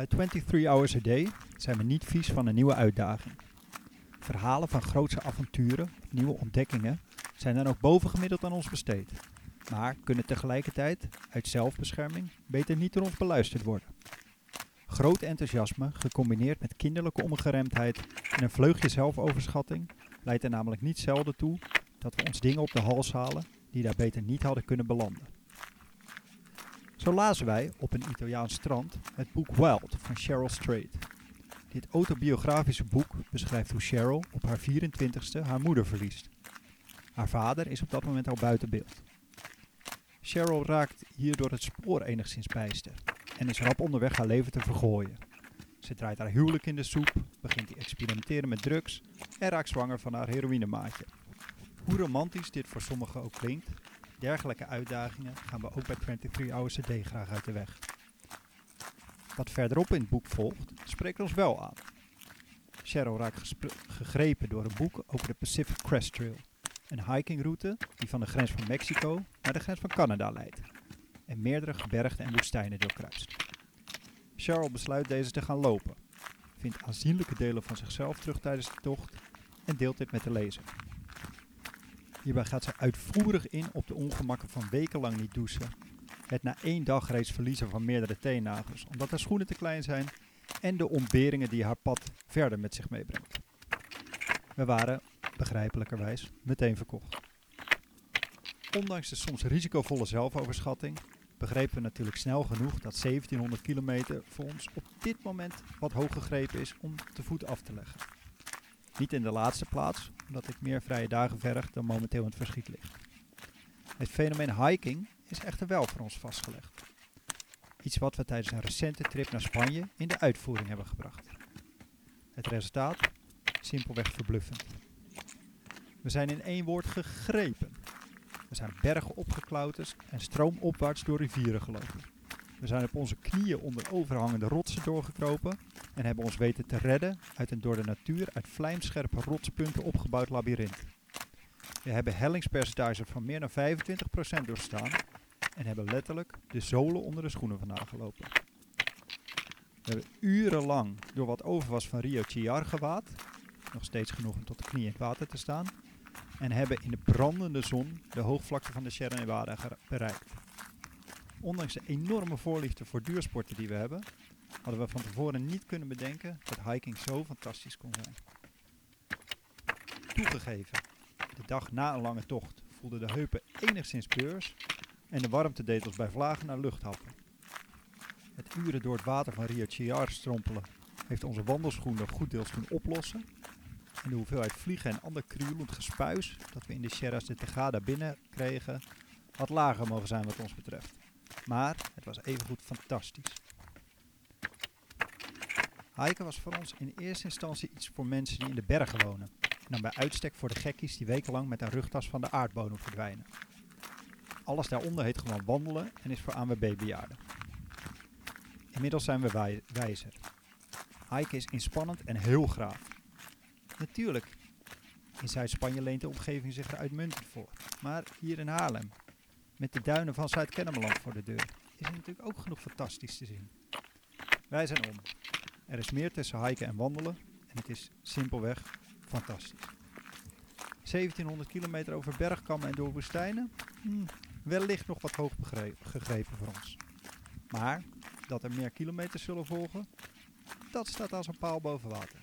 Bij 23 Hours a Day zijn we niet vies van een nieuwe uitdaging. Verhalen van grootse avonturen, nieuwe ontdekkingen, zijn dan ook bovengemiddeld aan ons besteed. Maar kunnen tegelijkertijd, uit zelfbescherming, beter niet door ons beluisterd worden. Groot enthousiasme, gecombineerd met kinderlijke ongeremdheid en een vleugje zelfoverschatting, leidt er namelijk niet zelden toe dat we ons dingen op de hals halen die daar beter niet hadden kunnen belanden. Zo lazen wij op een Italiaans strand het boek Wild van Cheryl Strait. Dit autobiografische boek beschrijft hoe Cheryl op haar 24ste haar moeder verliest. Haar vader is op dat moment al buiten beeld. Cheryl raakt hierdoor het spoor enigszins bijster en is rap onderweg haar leven te vergooien. Ze draait haar huwelijk in de soep, begint te experimenteren met drugs en raakt zwanger van haar heroïnemaatje. Hoe romantisch dit voor sommigen ook klinkt, dergelijke uitdagingen gaan we ook bij 23 Hours a graag uit de weg. Wat verderop in het boek volgt, spreekt ons wel aan. Cheryl raakt gegrepen door een boek over de Pacific Crest Trail, een hikingroute die van de grens van Mexico naar de grens van Canada leidt en meerdere gebergten en woestijnen doorkruist. Cheryl besluit deze te gaan lopen, vindt aanzienlijke delen van zichzelf terug tijdens de tocht en deelt dit met de lezer. Hierbij gaat ze uitvoerig in op de ongemakken van wekenlang niet douchen, het na één dag reeds verliezen van meerdere teennagels omdat haar schoenen te klein zijn en de ontberingen die haar pad verder met zich meebrengt. We waren, begrijpelijkerwijs, meteen verkocht. Ondanks de soms risicovolle zelfoverschatting begrepen we natuurlijk snel genoeg dat 1700 kilometer voor ons op dit moment wat hoog gegrepen is om te voet af te leggen. Niet in de laatste plaats, omdat ik meer vrije dagen verg dan momenteel in het verschiet ligt. Het fenomeen hiking is echter wel voor ons vastgelegd. Iets wat we tijdens een recente trip naar Spanje in de uitvoering hebben gebracht. Het resultaat? Simpelweg verbluffend. We zijn in één woord gegrepen. We zijn bergen opgeklauterd en stroomopwaarts door rivieren gelopen. We zijn op onze knieën onder overhangende rotsen doorgekropen en hebben ons weten te redden uit een door de natuur uit vlijmscherpe rotspunten opgebouwd labyrint. We hebben hellingspercentages van meer dan 25% doorstaan en hebben letterlijk de zolen onder de schoenen vandaan gelopen. We hebben urenlang door wat over was van Rio Chiar gewaad, nog steeds genoeg om tot de knieën in het water te staan, en hebben in de brandende zon de hoogvlakte van de Sierra Nevada bereikt. Ondanks de enorme voorliefde voor duursporten die we hebben, hadden we van tevoren niet kunnen bedenken dat hiking zo fantastisch kon zijn. Toegegeven, de dag na een lange tocht voelden de heupen enigszins beurs en de warmte deed ons bij vlagen naar luchthappen. Het uren door het water van Rio Chiar strompelen heeft onze wandelschoenen goed deels kunnen oplossen en de hoeveelheid vliegen en ander krulend gespuis dat we in de Sierras de Tegada binnen kregen had lager mogen zijn wat ons betreft. Maar het was evengoed fantastisch. Hiken was voor ons in eerste instantie iets voor mensen die in de bergen wonen. En dan bij uitstek voor de gekkies die wekenlang met een rugtas van de aardbodem verdwijnen. Alles daaronder heet gewoon wandelen en is voor ANWB-bejaarden. Inmiddels zijn we wijzer. Hiken is inspannend en heel graaf. Natuurlijk, in Zuid-Spanje leent de omgeving zich er uitmuntend voor. Maar hier in Haarlem, met de duinen van Zuid-Kennemerland voor de deur, is er natuurlijk ook genoeg fantastisch te zien. Wij zijn om. Er is meer tussen hiken en wandelen en het is simpelweg fantastisch. 1700 kilometer over bergkammen en door woestijnen? Hm, wellicht nog wat hoog gegrepen voor ons. Maar dat er meer kilometers zullen volgen, dat staat als een paal boven water.